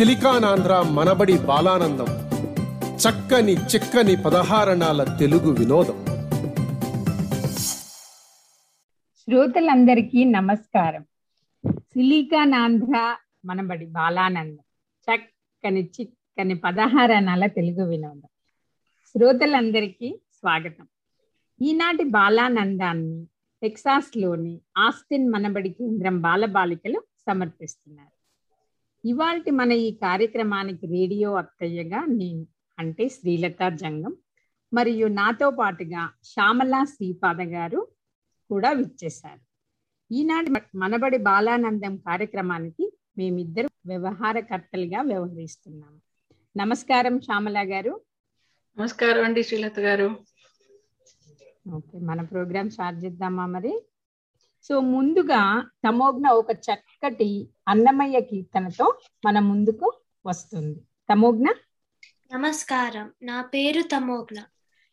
సిలికానాంధ్ర మనబడి బాలానందం. చక్కని చిక్కని పదహారణాల తెలుగు వినోదం. శ్రోతలందరికీ నమస్కారం. సిలికానాంధ్ర మనబడి బాలానందం. చక్కని చిక్కని పదహారణాల తెలుగు వినోదం. శ్రోతలందరికీ స్వాగతం. ఈనాటి బాలానందాన్ని టెక్సాస్లోని ఆస్టిన్ మనబడి కేంద్రం బాలబాలికలు సమర్పిస్తున్నారు. ఇవాల్టి మన ఈ కార్యక్రమానికి రేడియో అత్తయ్యగా నేను అంటే శ్రీలత జంగం మరియు నాతో పాటుగా శ్యామల శ్రీపాద గారు కూడా విచ్చేశారు. ఈనాటి మనబడి బాలానందం కార్యక్రమానికి మేమిద్దరు వ్యవహారకర్తలుగా వ్యవహరిస్తున్నాము నమస్కారం శ్యామల గారు. నమస్కారం అండి శ్రీలత గారు. ఓకే మన ప్రోగ్రామ్ స్టార్ట్ చేద్దామా మరి? సో ముందుగా తమోగ్న ఒక చక్కటి అన్నమయ్య కీర్తనతో మన ముందుకు వస్తుంది. తమోగ్న నమస్కారం. నా పేరు తమోగ్న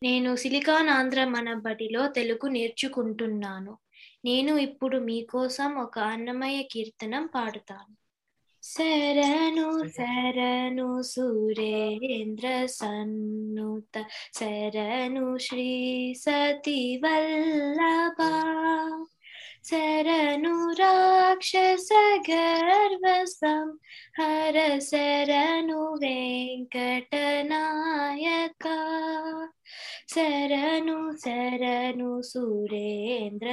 నేను సిలికాన్ ఆంధ్ర మన బడిలో తెలుగు నేర్చుకుంటున్నాను. నేను ఇప్పుడు మీకోసం ఒక అన్నమయ్య కీర్తనం పాడుతాను. శరణు శరణు సురేంద్ర సన్నుత. శరణు శ్రీ సతి వల్లభ శరణు రాక్షస గర్వసం హర శరణు వెంకటనాయక శరణు శరణు సురేంద్ర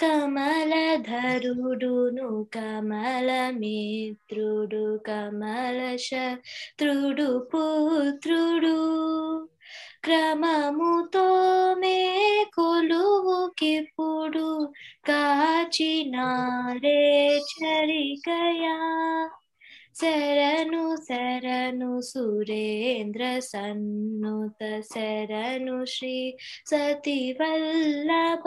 కమలధరుడును కమలమిత్రుడు కమల శత్రుడు పుత్రుడు క్రమముతో మే కొలువుకిప్పుడు కాచినారే చరికయా శరణు శరణు సురేంద్ర సన్నుత శరణు శ్రీ సతి వల్లభ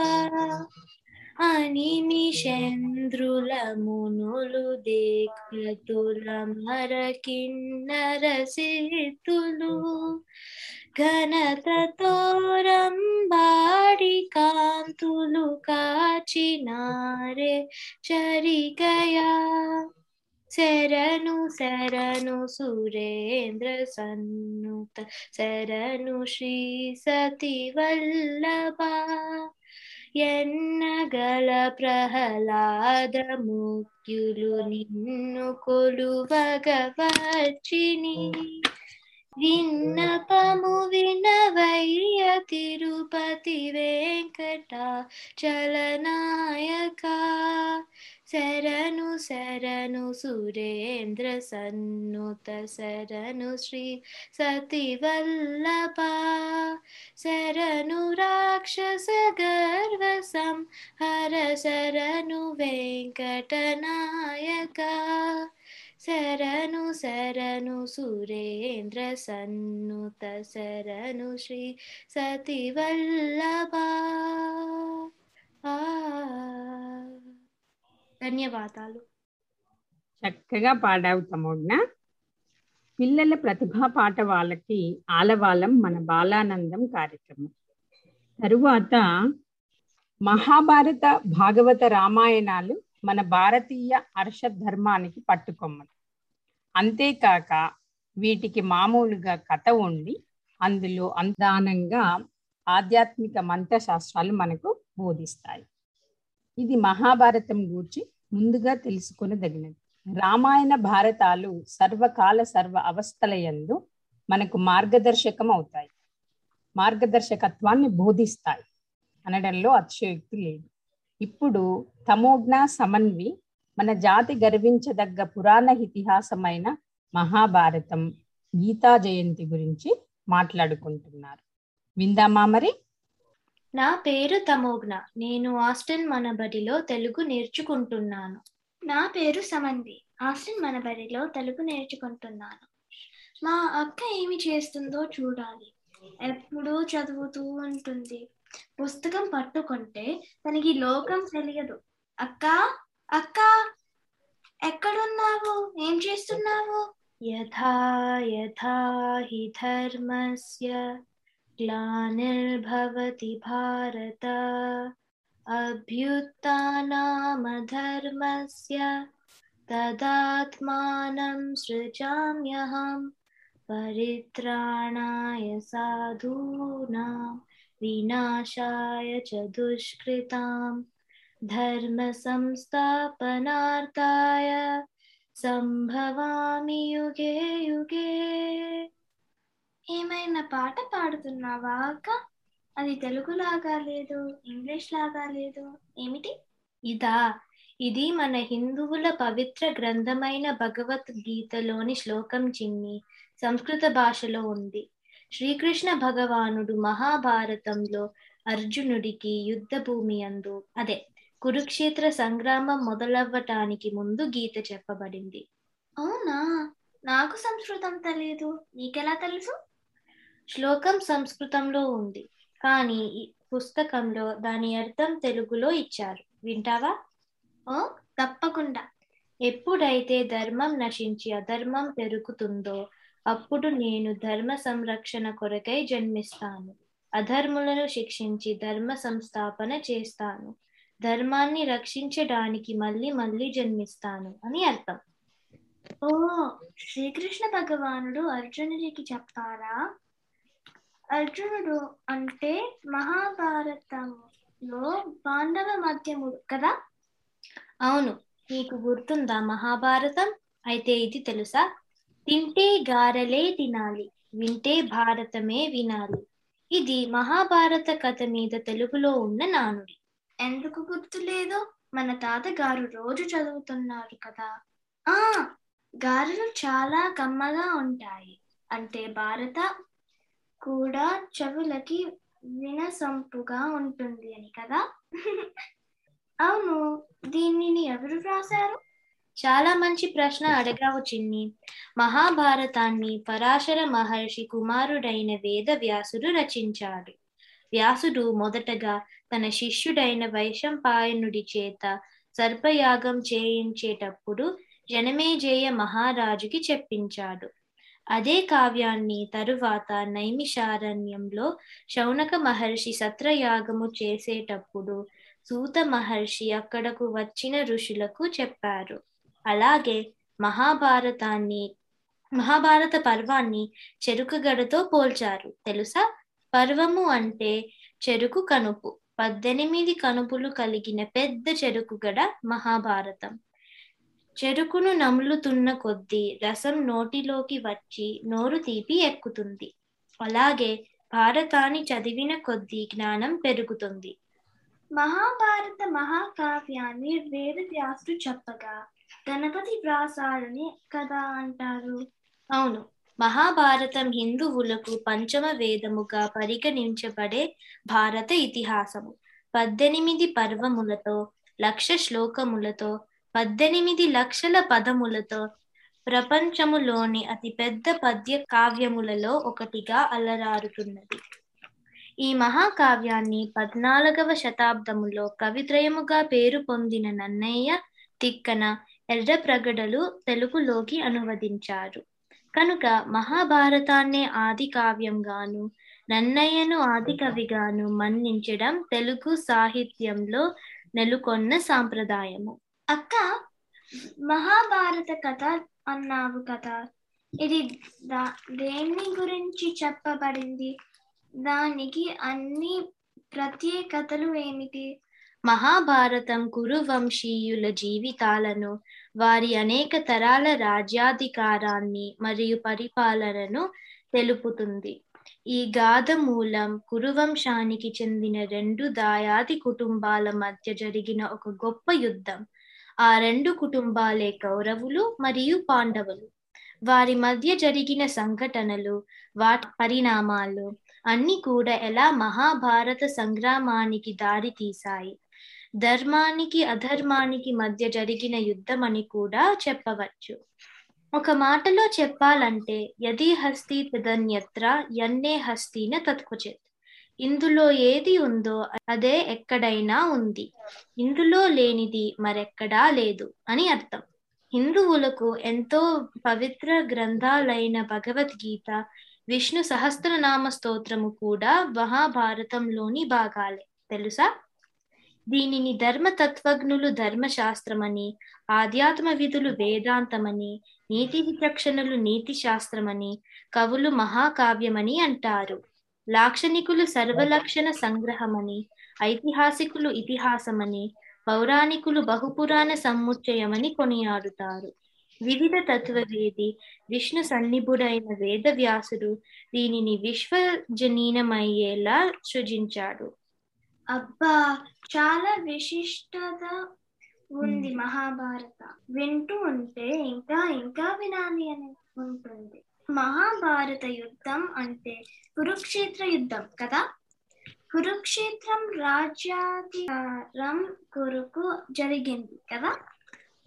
అని నిషేంద్రుల మునులు దేఖ్యతుల మర కిన్నర సిద్ధులు ఘనతతో రంబాడి కాంతులు కాచినారే చరికయా శరణు శరణు సురేంద్ర సన్నుత శరణు శ్రీ సతి వల్లభ ఎన్నగల ప్రహ్లాద ముఖ్యులు నిన్ను కొలువగ వచ్చిని విన్నపము వినవయ్య తిరుపతి వెంకట చలనాయక శరణు శరణు సురేంద్ర సన్నుత శరణు శ్రీ సతివల్లభ శరణు రాక్షస గర్వ సంహర శరణు వెంకటనాయక శరణు శరణు సురేంద్ర సన్నుత శరణు శ్రీ సతివల్లభ ఆ. ధన్యవాదాలు. చక్కగా పాడావు తమోజ్ఞ పిల్లల ప్రతిభా పాట వాళ్ళకి ఆలవాలం మన బాలానందం కార్యక్రమం. తరువాత మహాభారత భాగవత రామాయణాలు మన భారతీయ హర్ష ధర్మానికి పట్టుకొమ్మలు. అంతేకాక వీటికి మామూలుగా కథ ఉండి అందులో అందానంగా ఆధ్యాత్మిక మంత్రశాస్త్రాలు మనకు బోధిస్తాయి. ఇది మహాభారతం గూర్చి ముందుగా తెలుసుకొనదగినది. రామాయణ భారతాలు సర్వకాల సర్వ అవస్థలయందు మనకు మార్గదర్శకం అవుతాయి మార్గదర్శకత్వాన్ని బోధిస్తాయి. అనడంలో అతిశయోక్తి లేదు. ఇప్పుడు తమోజ్ఞ సమన్వి మన జాతి గర్వించదగ్గ పురాణ ఇతిహాసమైన మహాభారతం గీతా జయంతి గురించి మాట్లాడుకుంటున్నారు. విందామా మరి? నా పేరు తమోగ్న. నేను ఆస్టన్ మనబడిలో తెలుగు నేర్చుకుంటున్నాను. నా పేరు సమంది. ఆస్టిన్ మనబడిలో తెలుగు నేర్చుకుంటున్నాను. మా అక్క ఏమి చేస్తుందో చూడాలి. ఎప్పుడూ చదువుతూ ఉంటుంది. పుస్తకం పట్టుకుంటే తనకి లోకం తెలియదు. అక్క అక్క ఎక్కడున్నావు? ఏం చేస్తున్నావు? యథా యథా హి ధర్మస్య ग्लानिर्भवति भारत। अभ्युत्थानामधर्मस्य तदात्मानं सृजाम्यहं परित्राणाय साधूनां विनाशाय च धर्म धर्मसंस्थापनार्थाय सम्भवामि युगे युगे। ఏమైనా పాట పాడుతున్నావా అక్క? అది తెలుగు లాగా లేదు ఇంగ్లీష్ లాగా లేదు. ఏమిటి? ఇదా ఇది మన హిందువుల పవిత్ర గ్రంథమైన భగవద్గీతలోని శ్లోకం చిన్ని సంస్కృత భాషలో ఉంది. శ్రీకృష్ణ భగవానుడు మహాభారతంలో అర్జునుడికి యుద్ధ భూమి అందు అదే కురుక్షేత్ర సంగ్రామం మొదలవ్వటానికి ముందు గీత చెప్పబడింది. అవునా? నాకు సంస్కృతం తెలియదు నీకెలా తెలుసు? శ్లోకం సంస్కృతంలో ఉంది. కానీ ఈ పుస్తకంలో దాని అర్థం తెలుగులో ఇచ్చారు. వింటావా? ఓ తప్పకుండా. ఎప్పుడైతే ధర్మం నశించి అధర్మం పెరుగుతుందో అప్పుడు నేను ధర్మ సంరక్షణ కొరకై జన్మిస్తాను. అధర్ములను శిక్షించి ధర్మ సంస్థాపన చేస్తాను. ధర్మాన్ని రక్షించడానికి మళ్ళీ మళ్ళీ జన్మిస్తాను అని అర్థం. ఓ శ్రీకృష్ణ భగవానుడు అర్జునుడికి చెప్తారా? అర్జునుడు అంటే మహాభారతంలో పాండవ మధ్యముడు కదా? అవును. నీకు గుర్తుందా మహాభారతం? అయితే ఇది తెలుసా? తింటే గారెలే తినాలి వింటే భారతమే వినాలి. ఇది మహాభారత కథ మీద తెలుగులో ఉన్న నానుడి. ఎందుకు గుర్తులేదు? మన తాతగారు రోజు చదువుతున్నారు కదా. ఆ గారెలు చాలా కమ్మగా ఉంటాయి. అంటే భారత కూడా చెవులకి వినసొంపుగా ఉంటుంది అని కదా? అవును దీనిని ఎవరు రాశారు చాలా మంచి ప్రశ్న అడగావు చిన్ని. మహాభారతాన్ని పరాశర మహర్షి కుమారుడైన వేద వ్యాసుడు రచించాడు. వ్యాసుడు మొదటగా తన శిష్యుడైన వైశంపాయనుడి చేత సర్పయాగం చేయించేటప్పుడు జనమేజేయ మహారాజుకి చెప్పించాడు. అదే కావ్యాన్ని తరువాత నైమిషారణ్యంలో శౌనక మహర్షి సత్రయాగము చేసేటప్పుడు సూత మహర్షి అక్కడకు వచ్చిన ఋషులకు చెప్పారు. అలాగే మహాభారతాన్ని మహాభారత పర్వాన్ని చెరుకుగడతో పోల్చారు. తెలుసా? పర్వము అంటే చెరుకు కనుపు. పద్దెనిమిది కనుపులు కలిగిన పెద్ద చెరుకుగడ మహాభారతం. చెరుకును నములుతున్న కొద్దీ రసం నోటిలోకి వచ్చి నోరు తీపి ఎక్కుతుంది. అలాగే భారతాన్ని చదివిన కొద్దీ జ్ఞానం పెరుగుతుంది. మహాభారత మహాకావ్యాన్ని వేదవ్యాసుడు చెప్పగా గణపతి వ్రాసాడని కదా అంటారు. అవును. మహాభారతం హిందువులకు పంచమ వేదముగా పరిగణించబడే భారత ఇతిహాసము. పద్దెనిమిది పర్వములతో లక్ష శ్లోకములతో పద్దెనిమిది లక్షల పదములతో ప్రపంచములోని అతిపెద్ద పద్య కావ్యములలో ఒకటిగా అలరారుతున్నది. ఈ మహాకావ్యాన్ని పద్నాలుగవ శతాబ్దములో కవిత్రయముగా పేరు పొందిన నన్నయ్య తిక్కన ఎర్రప్రగడలు తెలుగులోకి అనువదించారు. కనుక మహాభారతాన్నే ఆది కావ్యంగాను నన్నయ్యను ఆది కవిగాను మన్నించడం తెలుగు సాహిత్యంలో నెలకొన్న సాంప్రదాయము. అక్క మహాభారత కథ అన్నావు కదా. ఇది దా- దేని గురించి చెప్పబడింది? దానికి అన్ని ప్రత్యేకతలు ఏమిటి? మహాభారతం కురువంశీయుల జీవితాలను వారి అనేక తరాల రాజ్యాధికారాన్ని మరియు పరిపాలనను తెలుపుతుంది. ఈ గాథ మూలం కురువంశానికి చెందిన రెండు దాయాది కుటుంబాల మధ్య జరిగిన ఒక గొప్ప యుద్ధం. ఆ రెండు కుటుంబాలే కౌరవులు మరియు పాండవులు. వారి మధ్య జరిగిన సంఘటనలు వాటి పరిణామాలు అన్ని కూడా ఎలా మహాభారత సంగ్రామానికి దారి తీశాయి. ధర్మానికి అధర్మానికి మధ్య జరిగిన యుద్ధం అని కూడా చెప్పవచ్చు. ఒక మాటలో చెప్పాలంటే యది హస్తి తదన్యత్ర యన్నే హస్తిన తత్కుచిత్. ఇందులో ఏది ఉందో అదే ఎక్కడైనా ఉంది. ఇందులో లేనిది మరెక్కడా లేదు అని అర్థం. హిందువులకు ఎంతో పవిత్ర గ్రంథాలైన భగవద్గీత విష్ణు సహస్రనామ స్తోత్రము కూడా మహాభారతంలోని భాగాలే. తెలుసా? దీనిని ధర్మతత్వజ్ఞులు ధర్మశాస్త్రమని ఆధ్యాత్మ విధులు వేదాంతమని నీతి విచక్షణలు నీతి శాస్త్రమని కవులు మహాకావ్యమని అంటారు. లాక్షణికులు సర్వలక్షణ సంగ్రహమని ఐతిహాసికులు ఇతిహాసమని పౌరాణికులు బహుపురాణ సముచ్చయమని కొనియాడుతారు. వివిధ తత్వవేది విష్ణు సన్నిభుడైన వేదవ్యాసుడు దీనిని విశ్వజనీనమయ్యేలా సృజించాడు. అబ్బా చాలా విశిష్టత ఉంది మహాభారత. వింటూ ఉంటే ఇంకా ఇంకా వినాలి అని ఉంటుంది. మహాభారత యుద్ధం అంటే కురుక్షేత్ర యుద్ధం కదా? కురుక్షేత్రం రాజ్యాధికారం కొరకు జరిగింది కదా?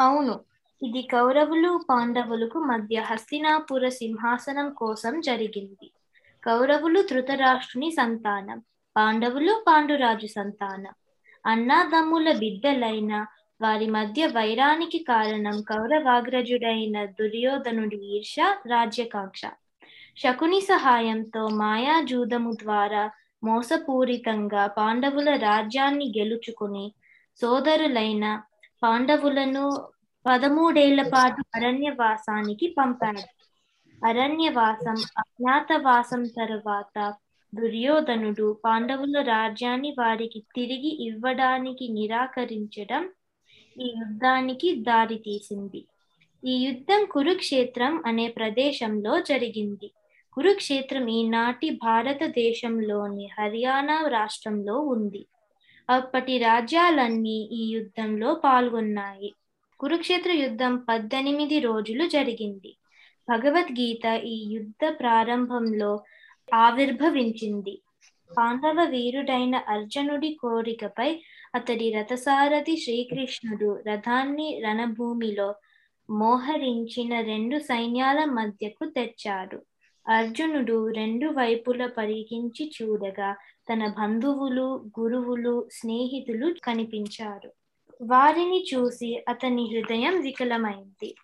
అవును. ఇది కౌరవులు పాండవులకు మధ్య హస్తినాపుర సింహాసనం కోసం జరిగింది. కౌరవులు ధృతరాష్ట్రుని సంతానం పాండవులు పాండురాజు సంతానం. అన్నాదమ్ముల బిడ్డలైన వారి మధ్య వైరానికి కారణం కౌరవాగ్రజుడైన దుర్యోధనుడి ఈర్ష రాజ్యకాంక్ష. శకుని సహాయంతో మాయాజూదము ద్వారా మోసపూరితంగా పాండవుల రాజ్యాన్ని గెలుచుకుని సోదరులైన పాండవులను పదమూడేళ్ళ పాటు అరణ్యవాసానికి పంపాడు. అరణ్యవాసం అజ్ఞాతవాసం తరువాత దుర్యోధనుడు పాండవుల రాజ్యాన్ని వారికి తిరిగి ఇవ్వడానికి నిరాకరించడం ఈ యుద్ధానికి దారితీసింది ఈ యుద్ధం కురుక్షేత్రం అనే ప్రదేశంలో జరిగింది. కురుక్షేత్రం ఈనాటి భారతదేశంలోని హర్యానా రాష్ట్రంలో ఉంది. అప్పటి రాజ్యాలన్నీ ఈ యుద్ధంలో పాల్గొన్నాయి. కురుక్షేత్ర యుద్ధం పద్దెనిమిది రోజులు జరిగింది. భగవద్గీత ఈ యుద్ధ ప్రారంభంలో ఆవిర్భవించింది. పాండవ వీరుడైన అర్జునుడి కోరికపై అతడి రథసారథి శ్రీకృష్ణుడు రథాన్ని రణభూమిలో మోహరించిన రెండు సైన్యాల మధ్యకు తెచ్చాడు. అర్జునుడు రెండు వైపుల పరిగించి చూడగా తన బంధువులు గురువులు స్నేహితులు కనిపించారు. వారిని చూసి అతని హృదయం వికలమైంది.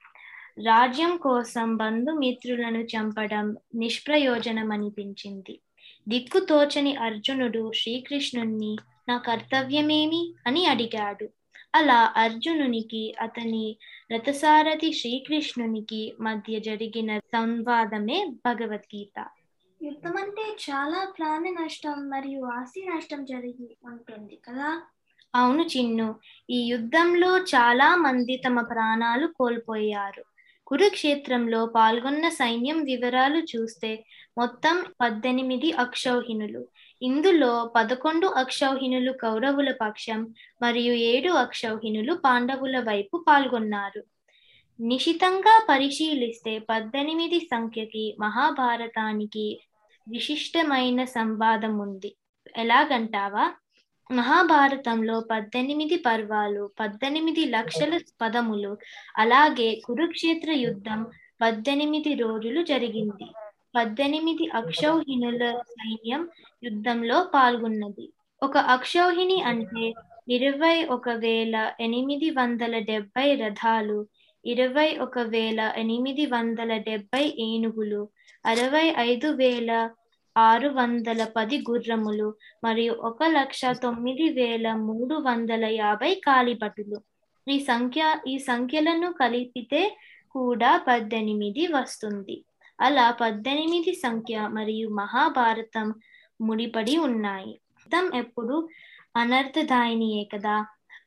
రాజ్యం కోసం బంధుమిత్రులను చంపడం నిష్ప్రయోజనమనిపించింది. దిక్కుతోచని అర్జునుడు శ్రీకృష్ణుణ్ణి నా కర్తవ్యమేమి? అని అడిగాడు. అలా అర్జునునికి అతని రథసారథి శ్రీకృష్ణునికి మధ్య జరిగిన సంవాదమే భగవద్గీత. యుద్ధం అంటే చాలా ప్రాణ నష్టం మరియు ఆస్తి నష్టం జరిగి ఉంటుంది కదా? అవును చిన్ను. ఈ యుద్ధంలో చాలా మంది తమ ప్రాణాలు కోల్పోయారు. కురుక్షేత్రంలో పాల్గొన్న సైన్యం వివరాలు చూస్తే మొత్తం పద్దెనిమిది అక్షౌహిణులు. ఇందులో పదకొండు అక్షౌహిణులు కౌరవుల పక్షం మరియు ఏడు అక్షౌహిణులు పాండవుల వైపు పాల్గొన్నారు. నిశితంగా పరిశీలిస్తే పద్దెనిమిది సంఖ్యకి మహాభారతానికి విశిష్టమైన సంవాదం ఉంది. ఎలాగంటావా? మహాభారతంలో పద్దెనిమిది పర్వాలు పద్దెనిమిది లక్షల పదములు అలాగే కురుక్షేత్ర యుద్ధం పద్దెనిమిది రోజులు జరిగింది. పద్దెనిమిది అక్షౌహిణుల సైన్యం యుద్ధంలో పాల్గొన్నది. ఒక అక్షౌహిణి అంటే ఇరవై ఒక వేల ఎనిమిది వందల డెబ్బై రథాలు ఇరవై ఒక వేల ఎనిమిది వందల డెబ్బై ఏనుగులు అరవై ఐదు వేల ఆరు వందల పది గుర్రములు మరియు ఒక లక్ష తొమ్మిది వేల మూడు వందల యాభై కాలిపటులు ఈ సంఖ్య ఈ సంఖ్యలను కలిపితే కూడా పద్దెనిమిది వస్తుంది. అలా పద్దెనిమిది సంఖ్య మరియు మహాభారతం ముడిపడి ఉన్నాయి. యుద్ధం ఎప్పుడు అనర్థదాయినియే కదా?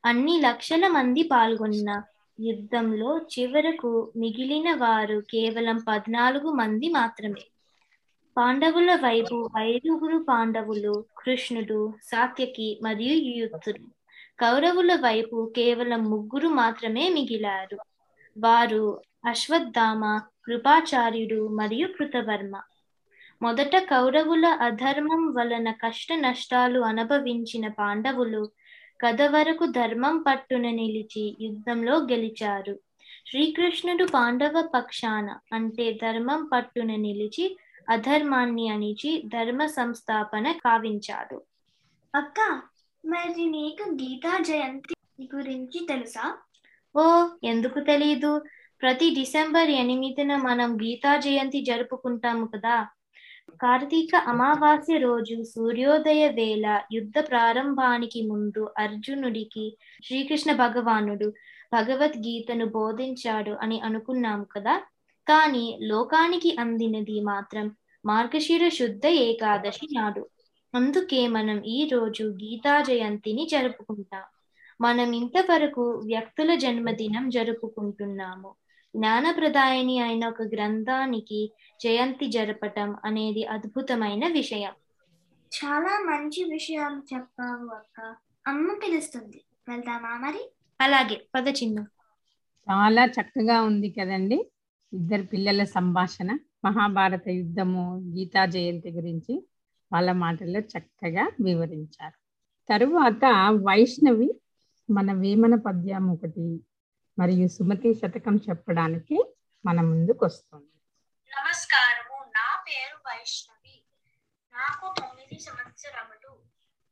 అన్ని లక్షల మంది పాల్గొన్న యుద్ధంలో చివరకు మిగిలిన వారు కేవలం పద్నాలుగు మంది మాత్రమే. పాండవుల వైపు ఐదుగురు పాండవులు కృష్ణుడు సాత్యకి మరియు యూత్తుడు కౌరవుల వైపు కేవలం ముగ్గురు మాత్రమే మిగిలారు. వారు అశ్వత్థామ కృపాచార్యుడు మరియు కృతవర్మ. మొదట కౌరవుల అధర్మం వలన కష్ట నష్టాలు అనుభవించిన పాండవులు కథ వరకు ధర్మం పట్టున నిలిచి యుద్ధంలో గెలిచారు. శ్రీకృష్ణుడు పాండవ పక్షాన అంటే ధర్మం పట్టున నిలిచి అధర్మాన్ని అణిచి ధర్మ సంస్థాపన కావించాడు. అక్క మరి నీకు గీతా జయంతి గురించి తెలుసా? ఓ ఎందుకు తెలీదు? ప్రతి డిసెంబర్ ఎనిమిదిన మనం గీతా జయంతి జరుపుకుంటాము కదా. కార్తీక అమావాస్య రోజు సూర్యోదయ వేళ యుద్ధ ప్రారంభానికి ముందు అర్జునుడికి శ్రీకృష్ణ భగవానుడు భగవద్గీతను బోధించాడు అని అనుకున్నాము కదా. కానీ లోకానికి అందినది మాత్రం మార్గశిర శుద్ధ ఏకాదశి నాడు. అందుకే మనం ఈ రోజు గీతా జయంతిని జరుపుకుంటాం. మనం ఇంతవరకు వ్యక్తుల జన్మదినం జరుపుకుంటున్నాము. జ్ఞానప్రదాయని అయిన ఒక గ్రంథానికి జయంతి జరపటం అనేది అద్భుతమైన విషయం. చాలా మంచి విషయాలు చెప్పావు అక్క. అమ్మ పిలుస్తుంది. వెళ్దామా మరి? అలాగే పద చిన్న. చాలా చక్కగా ఉంది కదండి. ఇద్దరు పిల్లల సంభాషణ మహాభారత యుద్ధము గీతా జయంతి గురించి వాళ్ళ మాటల్లో చక్కగా వివరించారు. తరువాత వైష్ణవి మన వేమన పద్యం ఒకటి మరియు సుమతి శతకం చెప్పడానికి మన ముందుకు వస్తుంది నమస్కారము. నా పేరు వైష్ణవి. నాకు తొమ్మిది సంవత్సరములు.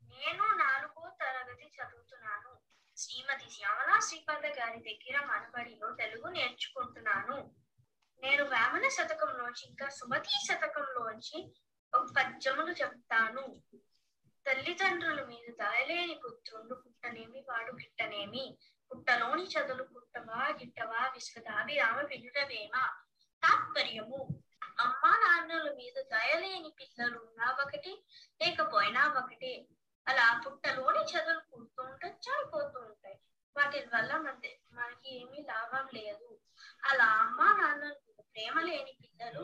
నేను నాలుగో తరగతి చదువుతున్నాను. శ్రీమతి శ్యామల శ్రీపాద గారి దగ్గర మనబడిలో తెలుగు నేర్చుకుంటున్నాను. నేను వేమన శతకంలోంచి ఇంకా సుమతి శతకంలోంచి ఒక పద్యములు చెప్తాను. తల్లిదండ్రుల మీద దయలేని పుత్రుండు పుట్టనేమి వాడు గిట్టనేమి పుట్టలోని చదులు పుట్టవా గిట్టవా విశ్వదాభిరామ వినుడవేమా తాత్పర్యము. అమ్మా నాన్నల మీద దయలేని పిల్లలు ఉన్నా ఒకటి లేకపోయినా ఒకటే. అలా పుట్టలోని చదువులు పుడుతుంటే చనిపోతూ ఉంటాయి. వాటి వల్ల మన మనకి ఏమీ లాభం లేదు. అలా అమ్మా నాన్నల ప్రేమ లేని పిల్లలు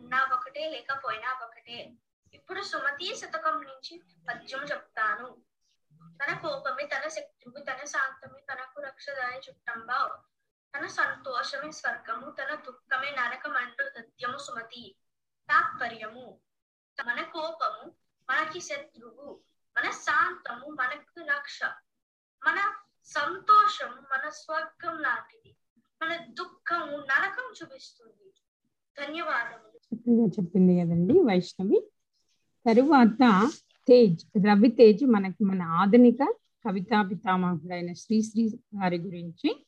ఉన్నా ఒకటే లేకపోయినా ఒకటే. ఇప్పుడు సుమతి శతకం నుంచి పద్యం చెప్తాను. తన కోపమే తన శక్తిము తన శాంతమే తనకు రక్షదాయ చుట్టంబా తన సంతోషమే స్వర్గము తన దుఃఖమే నరకమండు సత్యము సుమతి. తాత్పర్యము మన కోపము మనకి శత్రువు మన శాంతము మనకు రక్ష. మన సంతోషం మన స్వర్గం లాంటిది. మన దుఃఖము నరకం చూపిస్తుంది. ధన్యవాదములు. చెప్పింది కదండి వైష్ణవి. తరువాత తేజ్ రవి తేజ్ మనకి మన ఆధునిక కవితా పితామహుడైన శ్రీశ్రీ గారి గురించి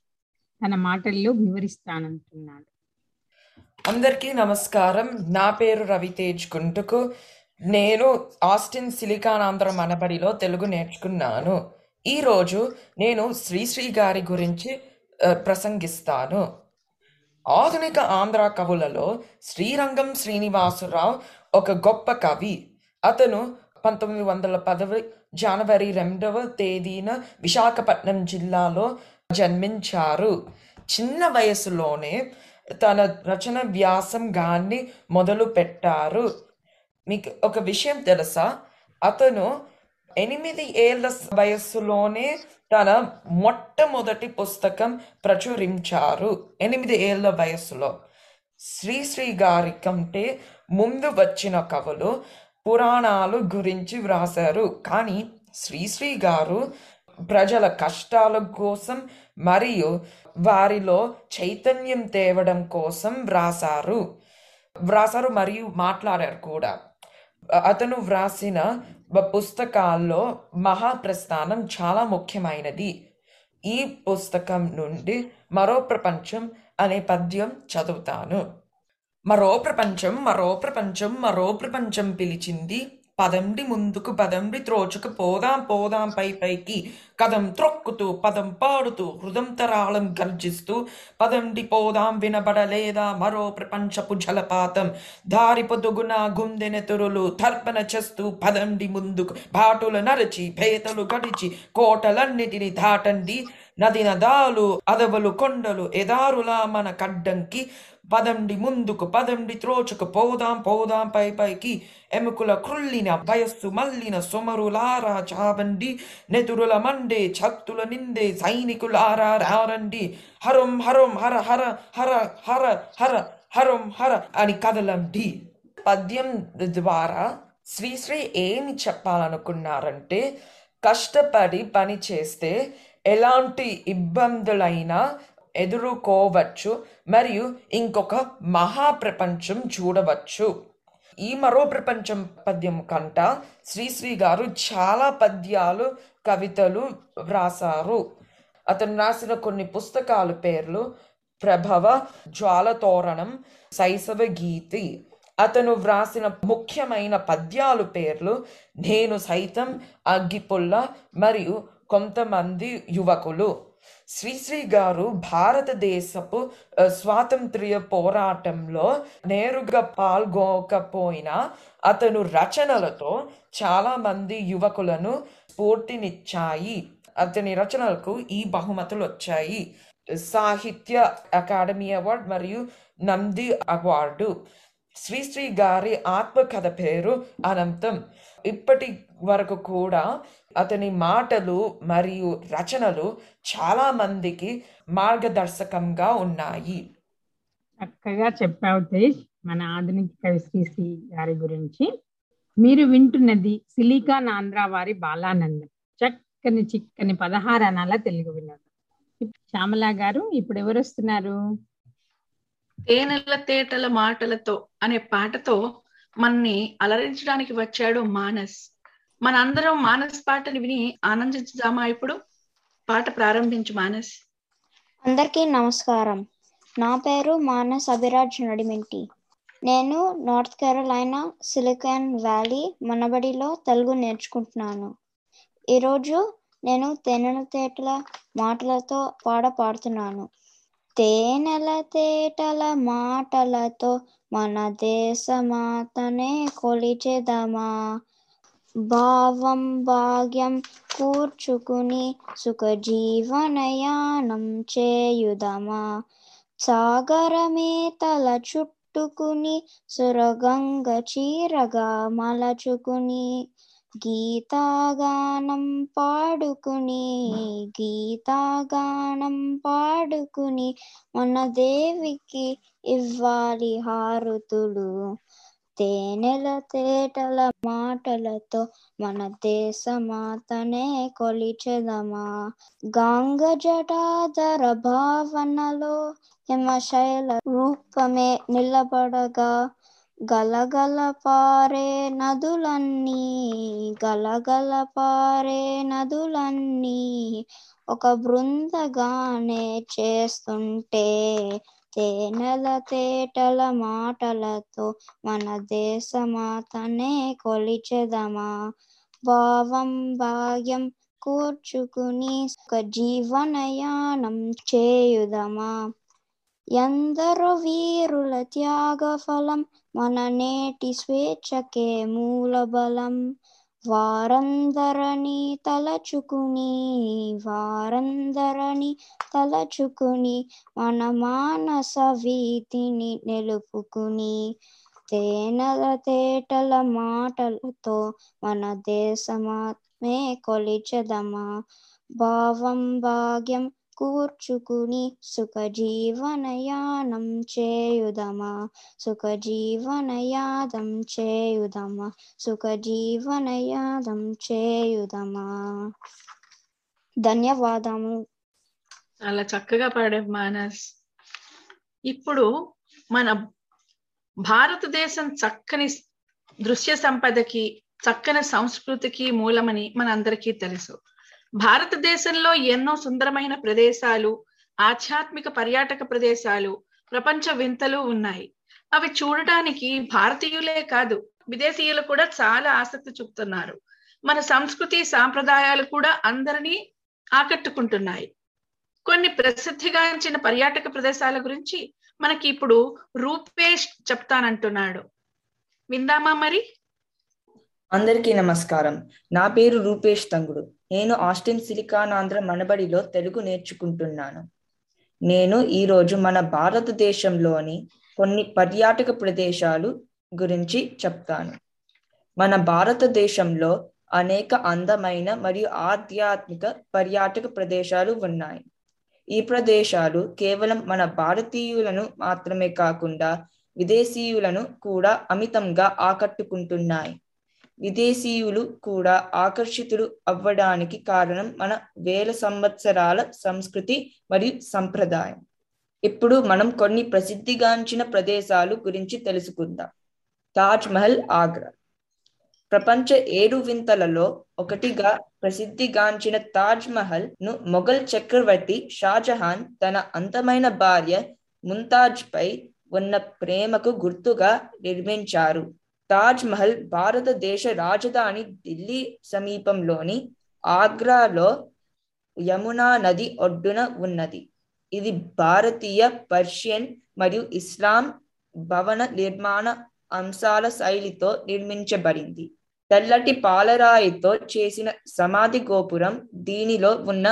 తన మాటల్లో వివరిస్తానంటున్నాడు. అందరికీ నమస్కారం. నా పేరు రవితేజ్ గుంటుకు. నేను ఆస్టిన్ సిలికాన్ ఆంధ్ర మనబడిలో తెలుగు నేర్చుకున్నాను. ఈరోజు నేను శ్రీశ్రీ గారి గురించి ప్రసంగిస్తాను. ఆధునిక ఆంధ్ర కవులలో శ్రీరంగం శ్రీనివాసరావు ఒక గొప్ప కవి. అతను పంతొమ్మిది వందల పదవి జనవరి రెండవ తేదీన విశాఖపట్నం జిల్లాలో జన్మించారు. చిన్న వయసులోనే తన రచన వ్యాసం గాన్ని మొదలు పెట్టారు. మీకు ఒక విషయం తెలుసా? అతను ఎనిమిది ఏళ్ళ వయస్సులోనే తన మొట్టమొదటి పుస్తకం ప్రచురించారు. ఎనిమిది ఏళ్ళ వయస్సులో శ్రీశ్రీ గారి కంటే ముందు వచ్చిన కవులు పురాణాలు గురించి వ్రాసారు కానీ శ్రీశ్రీ గారు ప్రజల కష్టాల కోసం మరియు వారిలో చైతన్యం తేవడం కోసం వ్రాసారు వ్రాసారు మరియు మాట్లాడారు కూడా. అతను వ్రాసిన పుస్తకాల్లో మహాప్రస్థానం చాలా ముఖ్యమైనది. ఈ పుస్తకం నుండి మరో ప్రపంచం అనే పద్యం చదువుతాను. మరో ప్రపంచం మరో ప్రపంచం మరో ప్రపంచం పిలిచింది. పదండి ముందుకు పదండి త్రోచుకు పోదాం పోదాం పై పైకి. కదం త్రొక్కుతూ పదం పాడుతూ హృదంతరాళం గర్జిస్తూ. పదండి పోదాం వినబడలేదా మరో ప్రపంచపు జలపాతం. దారి పొదుగున గుందెనెతురులు తర్పణ చేస్తూ పదండి ముందుకు. బాటులు నరచి భేతలు గడిచి కోటలన్నిటిని దాటండి. నది నదాలు అదవలు కొండలు ఎదారులా మన కడ్డంకి. పదండి ముందుకు పదండి త్రోచుకు పోదాం పోదాం పై పైకి. ఎముకుల క్రుల్లిన వయస్సు మల్లిన సొమరులారా చావండి. నెతురుల మండే చక్తుల నిండే సైనికులారా రారండి. హరం హరం హర హర హర హర హర హరం హర అని కదలండి. పద్యం ద్వారా శ్రీశ్రీ ఏమి చెప్పాలనుకున్నారంటే కష్టపడి పని చేస్తే ఎలాంటి ఇబ్బందులైనా ఎదుర్కోవచ్చు మరియు ఇంకొక మహాప్రపంచం చూడవచ్చు. ఈ మరో ప్రపంచం పద్యం కంట శ్రీశ్రీ గారు చాలా పద్యాలు కవితలు వ్రాసారు అతను రాసిన కొన్ని పుస్తకాల పేర్లు ప్రభవ జ్వాలతోరణం శైశవ గీతి. అతను వ్రాసిన ముఖ్యమైన పద్యాలు పేర్లు నేను సైతం అగ్గిపుల్ల మరియు కొంతమంది యువకులు. శ్రీశ్రీ గారు భారతదేశపు స్వాతంత్ర్య పోరాటంలో నేరుగా పాల్గొకపోయినా అతను రచనలతో చాలా మంది యువకులను స్ఫూర్తినిచ్చాయి. అతని రచనలకు ఈ బహుమతులు వచ్చాయి. సాహిత్య అకాడమీ అవార్డు మరియు నంది అవార్డు. శ్రీశ్రీ గారి ఆత్మకథ పేరు అనంతం. ఇప్పటి వరకు కూడా అతని మాటలు మరియు రచనలు చాలా మందికి మార్గదర్శకంగా ఉన్నాయి. చక్కగా చెప్పావు తేజ్ మన ఆధునిక కవి శ్రీశ్రీ గారి గురించి. మీరు వింటున్నది సిలికాన్ ఆంధ్ర వారి బాలానందం. చక్కని చిక్కని పదహారు అనాల తెలుగు వినోదం. శ్యామల గారు ఇప్పుడు ఎవరు వస్తున్నారు తేనెల తేటల మాటలతో అనే పాటతో మనని అలరించడానికి వచ్చాడు మానస్. మనందరం మానస్ పాటను విని ఆనందించుదామా ఇప్పుడు? పాట ప్రారంభించు మానస్. అందరికీ నమస్కారం. నా పేరు మానస్ అభిరాజ్ నడిమింటి. నేను నార్త్ కెరోలైనా సిలికాన్ వ్యాలీ మనబడిలో తెలుగు నేర్చుకుంటున్నాను. ఈరోజు నేను తేనెల తేటల మాటలతో పాడ పాడుతున్నాను. తేనెల తేటల మాటలతో మన దేశమాతనే కొలిచెదమా భావం భాగ్యం కూర్చుకుని సుఖజీవనయానం చేయుదమా సాగరమే తల చుట్టుకుని సురగంగ చీరగా మలచుకుని గీతాగానం పాడుకుని గీతాగానం పాడుకుని మన దేవికి ఇవ్వాలి హారుతులు తేనెల తేటల మాటలతో మన దేశమాతనే కొలిచెదమా? గాంగ జటాధర భావనలో హిమశైల రూపమే నిలబడగా గలగల పారే నదులన్నీ గలగల పారే నదులన్నీ ఒక బృందగానే చేస్తుంటే తేనెల తేటల మాటలతో మన దేశమాతనే కొలిచెదమా? భావం భాగ్యం కూర్చుకుని ఒక జీవనయానం చేయుదమా? ఎందరో వీరుల త్యాగ ఫలం మన నేటి స్వేచ్ఛకే మూల బలం వారందరని తలచుకుని వారందరని తలచుకుని మన మానస వీతిని నిలుపుకుని తేనెల తేటల మాటలతో మన దేశమాత్మే కొలిచెదమా? భావం భాగ్యం కూర్చుకుని సుఖజీవనయానం చేయుదమా? సుఖజీవనయాదం చేయుదమా? సుఖజీవనయాదం చేయుదమా? ధన్యవాదము. చాలా చక్కగా పాడే మానస్. ఇప్పుడు మన భారతదేశం చక్కని దృశ్య సంపదకి చక్కని సంస్కృతికి మూలమని మనందరికీ తెలుసు. భారతదేశంలో ఎన్నో సుందరమైన ప్రదేశాలు ఆధ్యాత్మిక పర్యాటక ప్రదేశాలు ప్రపంచ వింతలు ఉన్నాయి. అవి చూడటానికి భారతీయులే కాదు విదేశీయులు కూడా చాలా ఆసక్తి చూపుతున్నారు. మన సంస్కృతి సాంప్రదాయాలు కూడా అందరినీ ఆకట్టుకుంటున్నాయి. కొన్ని ప్రసిద్ధిగాంచిన పర్యాటక ప్రదేశాల గురించి మనకి ఇప్పుడు రూపేష్ చెప్తానంటున్నాడు. విందామా మరి? అందరికీ నమస్కారం. నా పేరు రూపేష్ తంగుడు. నేను ఆస్టిన్ సిలికానాంధ్ర మనబడిలో తెలుగు నేర్చుకుంటున్నాను. నేను ఈరోజు మన భారతదేశంలోని కొన్ని పర్యాటక ప్రదేశాలు గురించి చెప్తాను. మన భారతదేశంలో అనేక అందమైన మరియు ఆధ్యాత్మిక పర్యాటక ప్రదేశాలు ఉన్నాయి. ఈ ప్రదేశాలు కేవలం మన భారతీయులను మాత్రమే కాకుండా విదేశీయులను కూడా అమితంగా ఆకట్టుకుంటున్నాయి. విదేశీయులు కూడా ఆకర్షితులు అవ్వడానికి కారణం మన వేల సంవత్సరాల సంస్కృతి మరియు సంప్రదాయం. ఇప్పుడు మనం కొన్ని ప్రసిద్ధిగాంచిన ప్రదేశాలు గురించి తెలుసుకుందాం. తాజ్ మహల్ ఆగ్రా. ప్రపంచ ఏడు వింతలలో ఒకటిగా ప్రసిద్ధిగాంచిన తాజ్ మహల్ను మొఘల్ చక్రవర్తి షాజహాన్ తన అందమైన భార్య ముంతాజ్ పై ఉన్న ప్రేమకు గుర్తుగా నిర్మించారు. తాజ్ మహల్ భారతదేశ రాజధాని ఢిల్లీ సమీపంలోని ఆగ్రాలో యమునా నది ఒడ్డున ఉన్నది. ఇది భారతీయ పర్షియన్ మరియు ఇస్లాం భవన నిర్మాణ అంశాల శైలితో నిర్మించబడింది. తెల్లటి పాలరాయితో చేసిన సమాధి గోపురం దీనిలో ఉన్న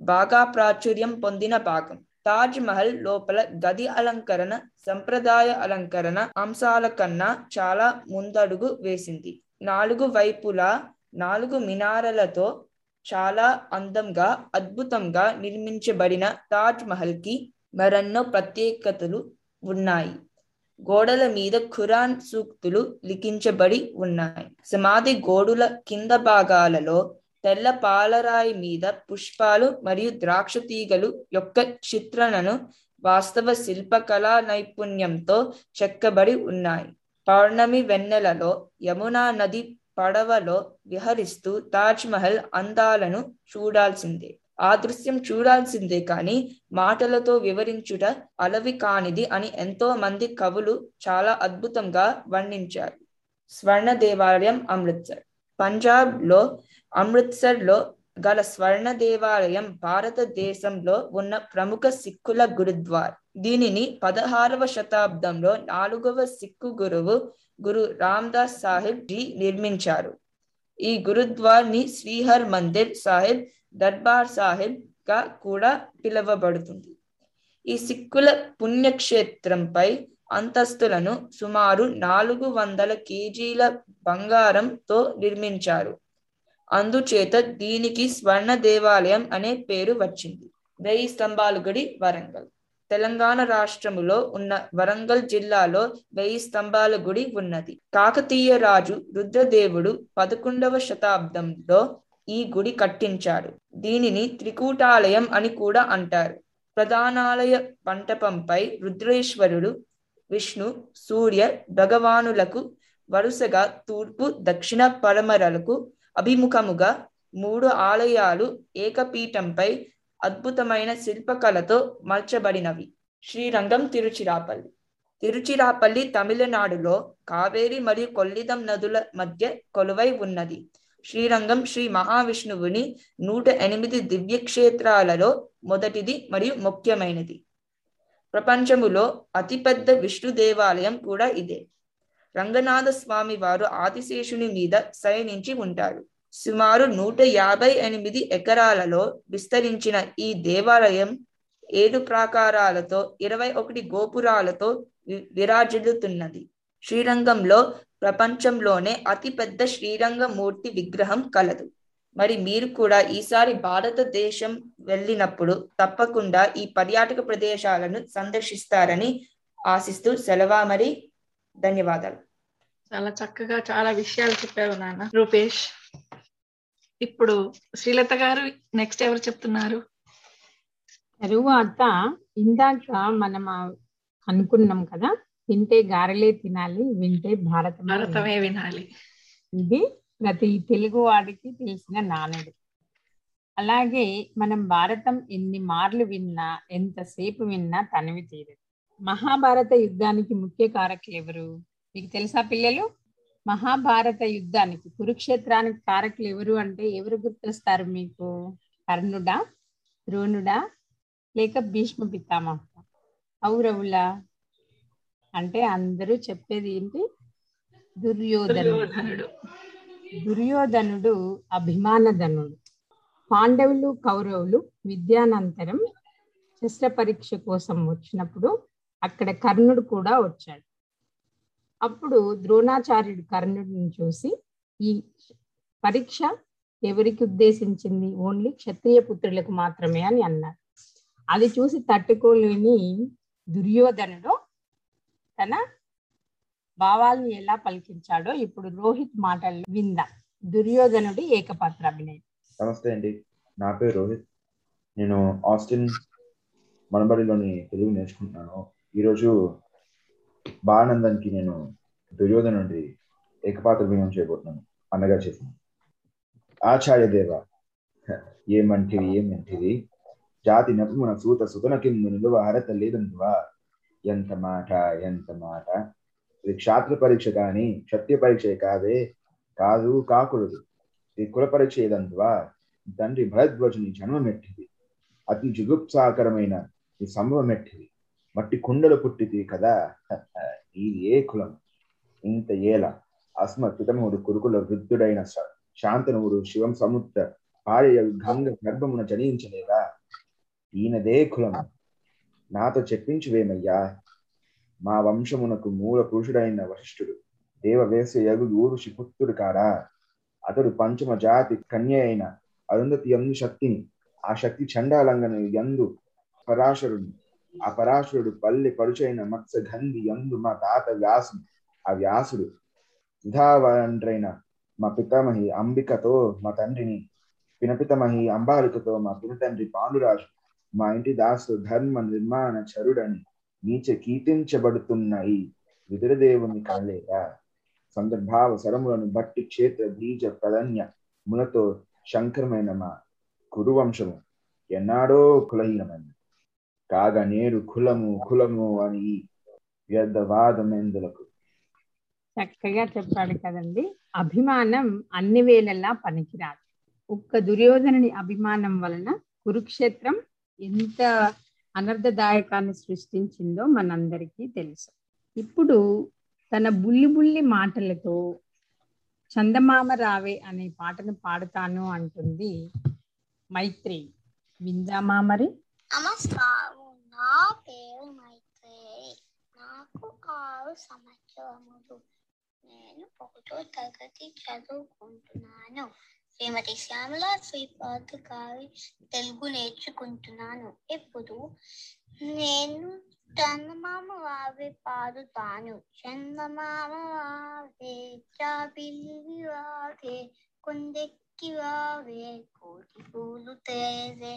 బాగా ప్రాచుర్యం పొందిన భాగం. తాజ్ మహల్ లోపల గది అలంకరణ సంప్రదాయ అలంకరణ అంశాల కన్నా చాలా ముందడుగు వేసింది. నాలుగు వైపులా నాలుగు మినారలతో చాలా అందంగా అద్భుతంగా నిర్మించబడిన తాజ్ మహల్కి మరెన్నో ప్రత్యేకతలు ఉన్నాయి. గోడల మీద ఖురాన్ సూక్తులు లిఖించబడి ఉన్నాయి. సమాధి గోడుల కింద భాగాలలో తెల్ల పాలరాయి మీద పుష్పాలు మరియు ద్రాక్ష తీగలు యొక్క చిత్రణను వాస్తవ శిల్పకళా నైపుణ్యంతో చెక్కబడి ఉన్నాయి. పౌర్ణమి వెన్నెలలో యమునా నది పడవలో విహరిస్తూ తాజ్ మహల్ అందాలను చూడాల్సిందే. ఆ దృశ్యం చూడాల్సిందే కానీ మాటలతో వివరించుట అలవి కానిది అని ఎంతో మంది కవులు చాలా అద్భుతంగా వర్ణించారు. స్వర్ణ దేవాలయం అమృత్సర్. పంజాబ్ అమృత్సర్లో అమృత్సర్లో గల స్వర్ణ దేవాలయం భారతదేశంలో ఉన్న ప్రముఖ సిక్కుల గురుద్వార్. దీనిని పదహారవ శతాబ్దంలో నాలుగవ సిక్కు గురువు గురు రామ్దాస్ సాహిబ్ జీ నిర్మించారు. ఈ గురుద్వార్ని శ్రీహర్ మందిర్ సాహిబ్ దర్బార్ సాహిబ్గా కూడా పిలువబడుతుంది. ఈ సిక్కుల పుణ్యక్షేత్రంపై అంతస్తులను సుమారు నాలుగు వందల కేజీల బంగారంతో నిర్మించారు. అందుచేత దీనికి స్వర్ణ దేవాలయం అనే పేరు వచ్చింది. వెయ్యి స్తంభాలు గుడి వరంగల్. తెలంగాణ రాష్ట్రములో ఉన్న వరంగల్ జిల్లాలో వెయ్యి స్తంభాల గుడి ఉన్నది. కాకతీయ రాజు రుద్రదేవుడు పదకొండవ శతాబ్దంలో ఈ గుడి కట్టించాడు. దీనిని త్రికూటాలయం అని కూడా అంటారు. ప్రధానాలయ మంటపంపై రుద్రేశ్వరుడు విష్ణు సూర్య భగవానులకు వరుసగా తూర్పు దక్షిణ పరమరలకు అభిముఖముగా మూడు ఆలయాలు ఏకపీఠంపై అద్భుతమైన శిల్పకళతో మార్చబడినవి శ్రీరంగం తిరుచిరాపల్లి. తిరుచిరాపల్లి తమిళనాడులో కావేరి మరియు కొల్లిదం నదుల మధ్య కొలువై ఉన్నది. శ్రీరంగం శ్రీ మహావిష్ణువుని నూట ఎనిమిది దివ్యక్షేత్రాలలో మొదటిది మరియు ముఖ్యమైనది. ప్రపంచములో అతిపెద్ద విష్ణు దేవాలయం కూడా ఇదే. రంగనాథ స్వామి వారు ఆదిశేషుని మీద శయనించి ఉంటారు. సుమారు నూట యాభై ఎనిమిది ఎకరాలలో విస్తరించిన ఈ దేవాలయం ఏడు ప్రాకారాలతో ఇరవై ఒకటి గోపురాలతో వి- విరాజిల్లుతున్నది. శ్రీరంగంలో ప్రపంచంలోనే అతిపెద్ద శ్రీరంగమూర్తి విగ్రహం కలదు. మరి మీరు కూడా ఈసారి భారతదేశం వెళ్ళినప్పుడు తప్పకుండా ఈ పర్యాటక ప్రదేశాలను సందర్శిస్తారని ఆశిస్తూ సెలవా మరి? ధన్యవాదాలు. చాలా చక్కగా చాలా విషయాలు చెప్పారు నాన్న. రూపేష్ ఇప్పుడు శ్రీలత గారు నెక్స్ట్ ఎవరు చెప్తున్నారు? తరువాత ఇందాక మనం అనుకున్నాం కదా తింటే గారెలే తినాలి వింటే భారతమే భారతమే వినాలి. ఇది ప్రతి తెలుగు వాడికి తెలిసిన నానుడు. అలాగే మనం భారతం ఎన్ని మార్లు విన్నా ఎంతసేపు విన్నా తనివి తీరదు. మహాభారత యుద్ధానికి ముఖ్య కారకులు ఎవరు మీకు తెలుసా పిల్లలు? మహాభారత యుద్ధానికి కురుక్షేత్రానికి కారకులు ఎవరు అంటే ఎవరు గుర్తొస్తారు మీకు? కర్ణుడా ద్రోణుడా లేక భీష్మ పితామహ? కౌరవులా అంటే అందరూ చెప్పేది ఏంటి? దుర్యోధనుడు. దుర్యోధనుడు. దుర్యోధనుడు అభిమానధనుడు పాండవులు కౌరవులు విద్యానంతరం శస్త్ర పరీక్ష కోసం వచ్చినప్పుడు అక్కడ కర్ణుడు కూడా వచ్చాడు. అప్పుడు ద్రోణాచార్యుడు కర్ణుడిని చూసి ఈ పరీక్ష ఎవరికి ఉద్దేశించింది? ఓన్లీ క్షత్రియ పుత్రులకు మాత్రమే అని అన్నారు అది చూసి తట్టుకోలేని దుర్యోధనుడు తన భావాల్ని ఎలా పలికించాడో ఇప్పుడు రోహిత్ మాటలు విందా. దుర్యోధనుడి ఏకపాత్ర అభినయం. నమస్తే అండి. నా పేరు రోహిత్. నేను ఆస్టిన్ మనబడిలోని తెలుగు నేర్చుకుంటున్నాను. ఈరోజు బానందానికి నేను దుర్యోధన నుండి ఏకపాత్ర వినం చేయబోతున్నాను. అన్నగా చేసింది ఆచార్య దేవ ఏమంటివి ఏమంటివి? జాతి నపుమున సూత సుతన కింద నిలువ అర్హత లేదందువా? ఎంత మాట ఎంత మాట? ఇది క్షాత్ర పరీక్ష కానీ క్షత్రియ పరీక్ష కాదే కాదు కాకూడదు. ఇది కుల పరీక్ష ఏదందువా? తండ్రి భరద్వాజుని జన్మమెట్టింది అతి జుగుప్సాకరమైన ఈ సంభవం ఎట్టిది మట్టి కుండలు పుట్టితి కదా? ఈ ఏ కులం? ఇంత ఏల అస్మ పితముడు కురుకుల వృద్ధుడైన శాంతనుడు శివం సముద్ర భార్య గంగ గర్భమున జనించలేదా? ఈయనదే కులం. నాతో చెప్పించువేమయ్యా? మా వంశమునకు మూల పురుషుడైన వశిష్ఠుడు దేవవేశ యగు ఊరుషి పుత్రుడు కాడా? అతడు పంచమ జాతి కన్య అయిన అరుంధతి ఎందు శక్తిని ఆ శక్తి చండాలంగన ఎందు పరాశరుని ఆ పరాశరుడు పల్లె పరుచైన మత్స్యగంధి ఎందు మా తాత వ్యాసుడు. ఆ వ్యాసుడు సుధావండ్రైన మా పితామహి అంబికతో మా తండ్రిని పినపితమహి అంబాలికతో మా పినతండ్రి పాండురాజు మా ఇంటి దాసు ధర్మ నిర్మాణ చరుడని నీచ కీర్తించబడుతున్నాయి. విదురదేవుని కాలేరా సందర్భావ సరములను బట్టి క్షేత్ర బీజ ప్రధన్య ములతో శంకరమైన మా కురువంశము ఎన్నాడో కులహీనమైంది. కాగా నేడు కులము కులము అని వ్యర్థవాదమెందులకు చక్కగా చెప్పాడు కదండి. అభిమానం అన్ని వేళలా పనికిరాదు. ఒక్క దుర్యోధనుని అభిమానం వలన కురుక్షేత్రం ఎంత అనర్థదాయకాన్ని సృష్టించిందో మనందరికీ తెలుసు. ఇప్పుడు తన బుల్లి బుల్లి మాటలతో చందమామ రావే అనే పాటను పాడుతాను అంటుంది మైత్రి విందామా మరి? నమస్కారం. నా పేరు మైత్రేయి. నాకు ఆరు సంవత్సరములు. నేను ఒకటో తరగతి చదువుకుంటున్నాను. శ్రీమతి శ్యామల శ్రీపాద్ గారి తెలుగు నేర్చుకుంటున్నాను. ఇప్పుడు నేను చందమామ వావే పాడుతాను చందమామ వావే చాబిల్లి వావే కుందెక్కి వావే కోటి పూలు తేవే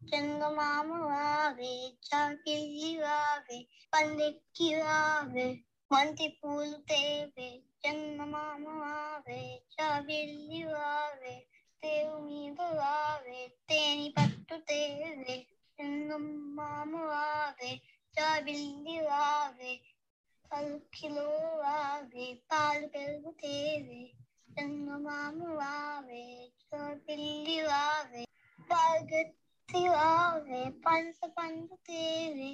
చ- చందమామ వావే చాకిల్లి వావే పండెక్కి వావే మంతి పూలు తేవే చందమామ వావే చాబిల్లి వావే తేవు మీద వావే తేని పట్టు తేవే చందమామ వావే చాబిల్లి వావే పలుకిలో వావే పాలు పెరుగు తేవే చందమామ వావే చాబిల్లి వావే పంచ పండు తేవే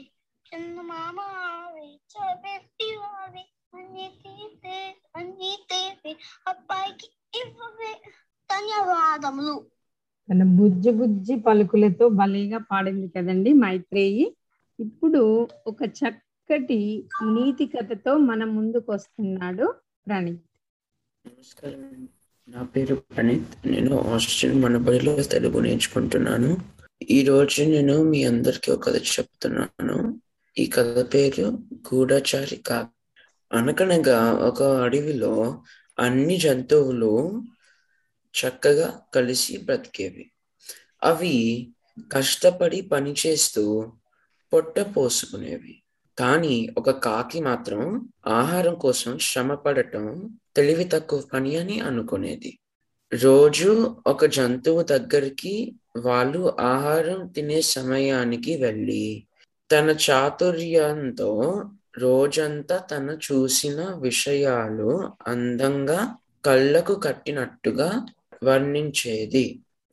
చందమామ వావే చాబెట్టి వావే అన్ని తీసే అన్ని తీసే అబ్బాయికి ఇవ్వవే. ధన్యవాదములు. తన బుజ్జి బుజ్జి పలుకులతో భలేగా పాడింది కదండి మైత్రేయి. ఇప్పుడు ఒక చక్కటి నీతి కథతో మన ముందుకు వస్తున్నాడు ప్రణీత్. నమస్కారం నా పేరు ప్రణీత్. నేను ఆస్ట్రేలియన్ మనబడిలో తెలుగు నేర్చుకుంటున్నాను. ఈ రోజు నేను మీ అందరికి ఒక కథ చెప్తున్నాను. ఈ కథ పేరు గూఢచారి కాకి అనగనగా ఒక అడవిలో అన్ని జంతువులు చక్కగా కలిసి బ్రతికేవి. అవి కష్టపడి పనిచేస్తూ పొట్ట పోసుకునేవి. కానీ ఒక కాకి మాత్రం ఆహారం కోసం శ్రమ పడటం తెలివి తక్కువ పని అని అనుకునేది. రోజు ఒక జంతువు దగ్గరికి వాళ్ళు ఆహారం తినే సమయానికి వెళ్ళి తన చాతుర్యంతో రోజంతా తన చూసిన విషయాలు అందంగా కళ్ళకు కట్టినట్టుగా వర్ణించేది.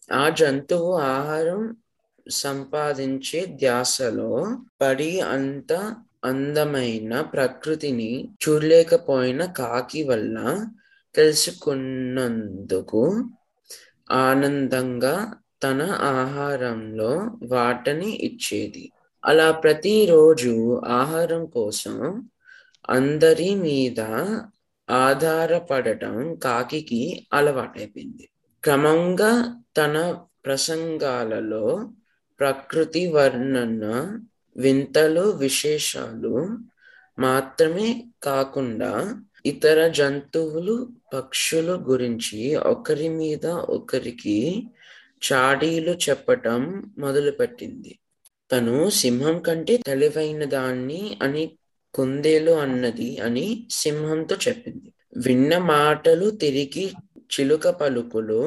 ఆ జంతువు ఆహారం సంపాదించే ధ్యాసలో పడి అంత అందమైన ప్రకృతిని చూడలేకపోయిన కాకి వల్ల తెలుసుకున్నందుకు ఆనందంగా తన ఆహారంలో వాటని ఇచ్చేది. అలా ప్రతిరోజు ఆహారం కోసం అందరి మీద ఆధారపడటం కాకికి అలవాటైపోయింది. క్రమంగా తన ప్రసంగాలలో ప్రకృతి వర్ణన వింతలు విశేషాలు మాత్రమే కాకుండా ఇతర జంతువులు పక్షుల గురించి ఒకరి మీద ఒకరికి చాడీలు చెప్పటం మొదలుపెట్టింది. తను సింహం కంటే తెలివైన దాన్ని అని కుందేలు అన్నది అని సింహంతో చెప్పింది. విన్న మాటలు తిరిగి చిలుక పలుకులు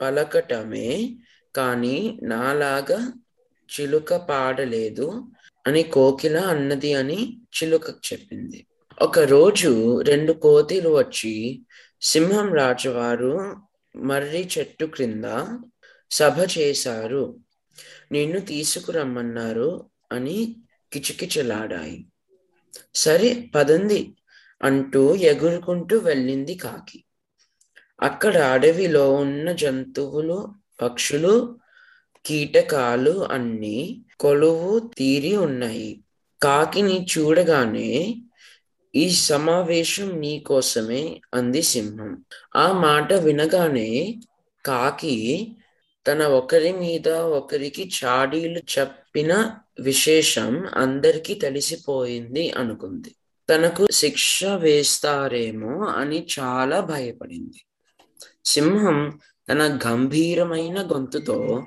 పలకటమే కానీ నాలాగా చిలుక పాడలేదు అని కోకిల అన్నది అని చిలుక చెప్పింది. ఒకరోజు రెండు కోతిలు వచ్చి సింహం రాజువారు మర్రి చెట్టు క్రింద సభ చేశారు. నిన్ను తీసుకురమ్మన్నారు అని కిచకిచలాడాయి. సరే పదంది అంటూ ఎగురుకుంటూ వెళ్ళింది కాకి. అక్కడ అడవిలో ఉన్న జంతువులు పక్షులు కీటకాలు అన్నీ కొలువు తీరి ఉన్నాయి. కాకిని చూడగానే ఈ సమావేశం నీ కోసమే అంది సింహం. ఆ మాట వినగానే కాకి తన ఒకరి మీద ఒకరికి చాడీలు చెప్పిన విశేషం అందరికీ తెలిసిపోయింది అనుకుంది. తనకు శిక్ష వేస్తారేమో అని చాలా భయపడింది. సింహం తన గంభీరమైన గొంతుతో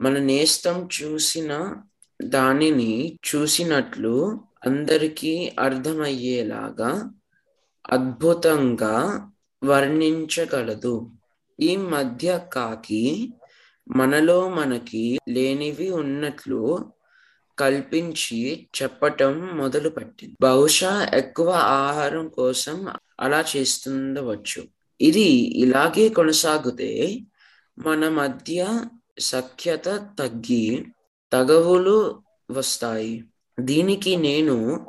మన నేస్తం చూసిన దానిని చూసినట్లు అందరికీ అర్థమయ్యేలాగా అద్భుతంగా వర్ణించగలదు. ఈ మధ్య కాకి మనలో మనకి లేనివి ఉన్నట్లు కల్పించి చెప్పటం మొదలుపెట్టింది. బహుశా ఎక్కువ ఆహారం కోసం అలా చేస్తుండవచ్చు. ఇది ఇలాగే కొనసాగితే మన మధ్య సఖ్యత తగ్గి తగవులు వస్తాయి. దీనికి నేను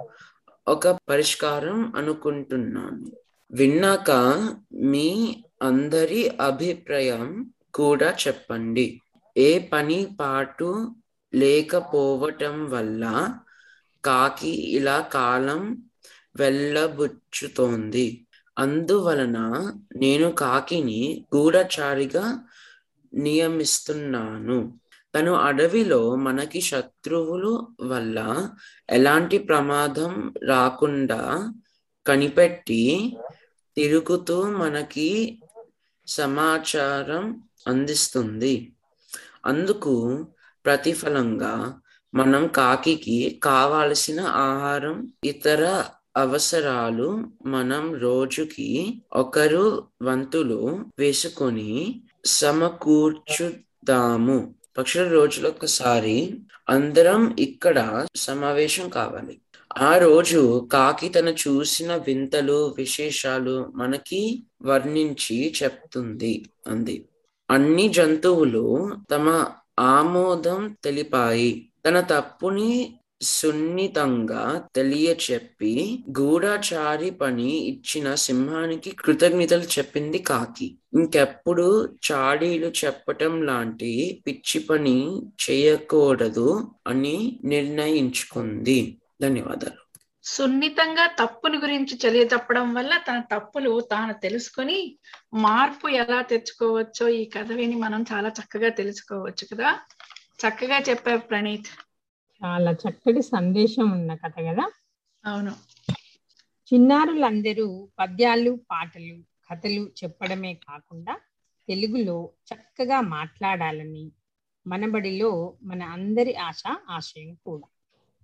ఒక పరిష్కారం అనుకుంటున్నాను. విన్నాక మీ అందరి అభిప్రాయం కూడా చెప్పండి. ఏ పని పాటు లేకపోవటం వల్ల కాకి ఇలా కాలం వెళ్ళబుచ్చుతోంది. అందువలన నేను కాకిని గూఢచారిగా నియమిస్తున్నాను. తను అడవిలో మనకి శత్రువులు వల్ల ఎలాంటి ప్రమాదం రాకుండా కనిపెట్టి తిరుగుతూ మనకి సమాచారం అందిస్తుంది. అందుకు ప్రతిఫలంగా మనం కాకికి కావాల్సిన ఆహారం ఇతర అవసరాలు మనం రోజుకి ఒకరు వంతులు వేసుకొని సమకూర్చుదాము. పక్షుల రోజులు ఒకసారి అందరం ఇక్కడ సమావేశం కావాలి. ఆ రోజు కాకి తన చూసిన వింతలు విశేషాలు మనకి వర్ణించి చెప్తుంది అంది. అన్ని జంతువులు తమ ఆమోదం తెలిపాయి. తన తప్పుని సున్నితంగా తెలియచెప్పి గూఢచారి పని ఇచ్చిన సింహానికి కృతజ్ఞతలు చెప్పింది కాకి. ఇంకెప్పుడు చాడీలు చెప్పటం లాంటి పిచ్చి పని చేయకూడదు అని నిర్ణయించుకుంది. ధన్యవాదాలు. సున్నితంగా తప్పుని గురించి తెలియజెప్పడం వల్ల తన తప్పులు తాను తెలుసుకొని మార్పు ఎలా తెచ్చుకోవచ్చో ఈ కథ విని మనం చాలా చక్కగా తెలుసుకోవచ్చు కదా. చక్కగా చెప్పావు ప్రణీత్. చాలా చక్కటి సందేశం ఉన్న కథ కదా? అవును. చిన్నారులందరూ పద్యాలు పాటలు కథలు చెప్పడమే కాకుండా తెలుగులో చక్కగా మాట్లాడాలని మనబడిలో మన అందరి ఆశ ఆశయం కూడా.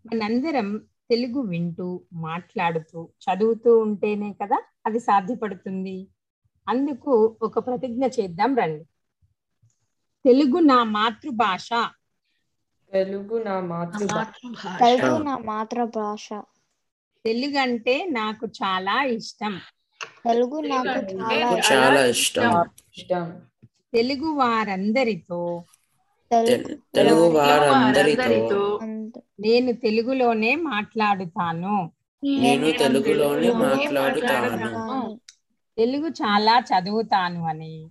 మనందరం తెలుగు వింటూ మాట్లాడుతూ చదువుతూ ఉంటేనే కదా అది సాధ్యపడుతుంది. అందుకు ఒక ప్రతిజ్ఞ చేద్దాం రండి. తెలుగు నా మాతృభాష తెలుగు నా మాతృభాష. తెలుగు నా మాతృభాష. తెలుగు అంటే నాకు చాలా ఇష్టం. తెలుగు నాకు చాలా చాలా ఇష్టం. ఇష్టం. తెలుగు వారందరితో. తెలు- తెలుగు వారందరితో. నేను తెలుగులోనే మాట్లాడుతాను. నేను తెలుగులోనే మాట్లాడుతాను. తెలుగు చాలా చదువుతాను అని.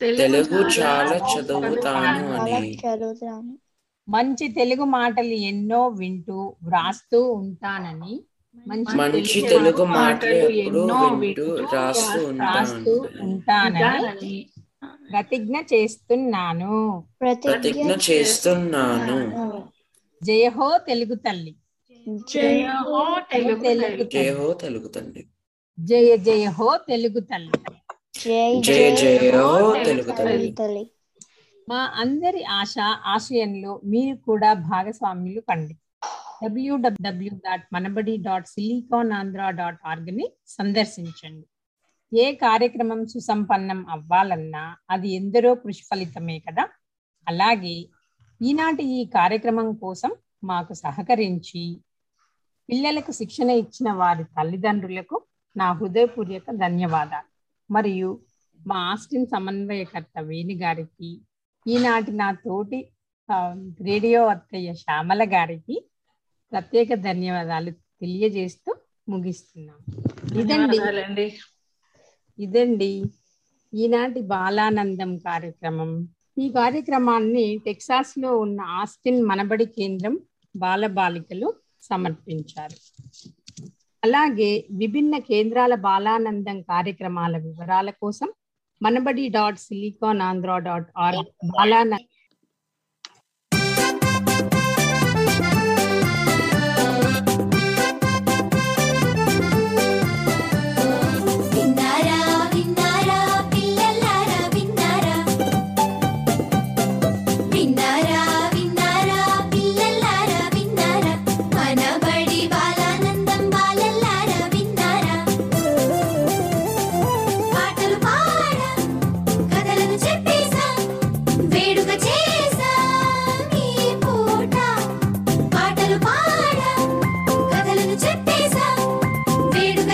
తెలుగు చాలా చదువుతాను. అని. చదువుతాను. మంచి తెలుగు మాటలు ఎన్నో వింటూ వ్రాస్తూ ఉంటానని మంచి తెలుగు మాటలు ఎప్పుడూ వింటూ రాస్తూ రాస్తూ ఉంటాను ఉంటానని ప్రతిజ్ఞ చేస్తున్నాను. ప్రతిజ్ఞ చేస్తున్నాను. జయ హో తెలుగు తల్లి. జయ హో తెలుగు తెలుగు జయ తల్లి. హో తెలుగు తల్లి. జయ జయ హో తెలుగు తల్లి. జయ జయ హో తెలుగు తల్లి తల్లి. మా అందరి ఆశ ఆశయంలో మీరు కూడా భాగస్వాములు కండి. W W dot Manabadi dot silicon Andhra dot ఆర్గ్ని సందర్శించండి. ఏ కార్యక్రమం సుసంపన్నం అవ్వాలన్నా అది ఎందరో కృషి ఫలితమే కదా? అలాగే ఈనాటి ఈ కార్యక్రమం కోసం మాకు సహకరించి పిల్లలకు శిక్షణ ఇచ్చిన వారి తల్లిదండ్రులకు నా హృదయపూర్వక ధన్యవాదాలు. మరియు మా ఆస్టిన్ సమన్వయకర్త వేణి గారికి ఈనాటి నా తోటి రేడియో అత్తయ్య శ్యామల గారికి ప్రత్యేక ధన్యవాదాలు తెలియజేస్తూ ముగిస్తున్నాం. ఇదండి. ఇదండి ఈనాటి బాలానందం కార్యక్రమం. ఈ కార్యక్రమాన్ని టెక్సాస్లో ఉన్న ఆస్టిన్ మనబడి కేంద్రం బాలబాలికలు సమర్పించారు. అలాగే విభిన్న కేంద్రాల బాలానందం కార్యక్రమాల వివరాల కోసం మనబడి డాట్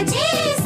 వేడుక చేసా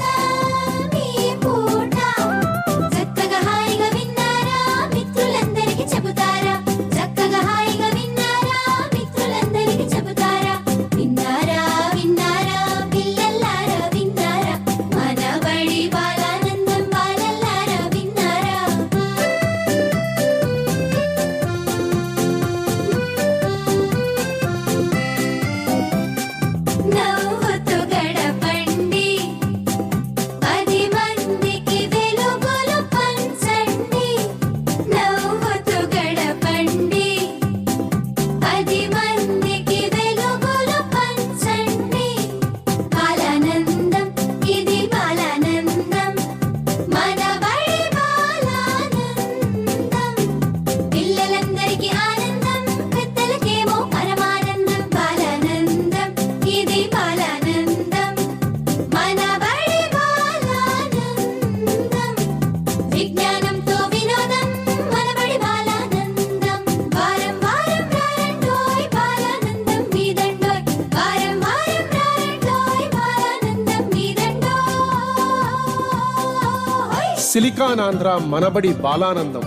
సిలికాన్ మనబడి బాలానందం.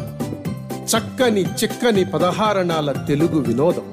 చక్కని చిక్కని పదహారణాల తెలుగు వినోదం.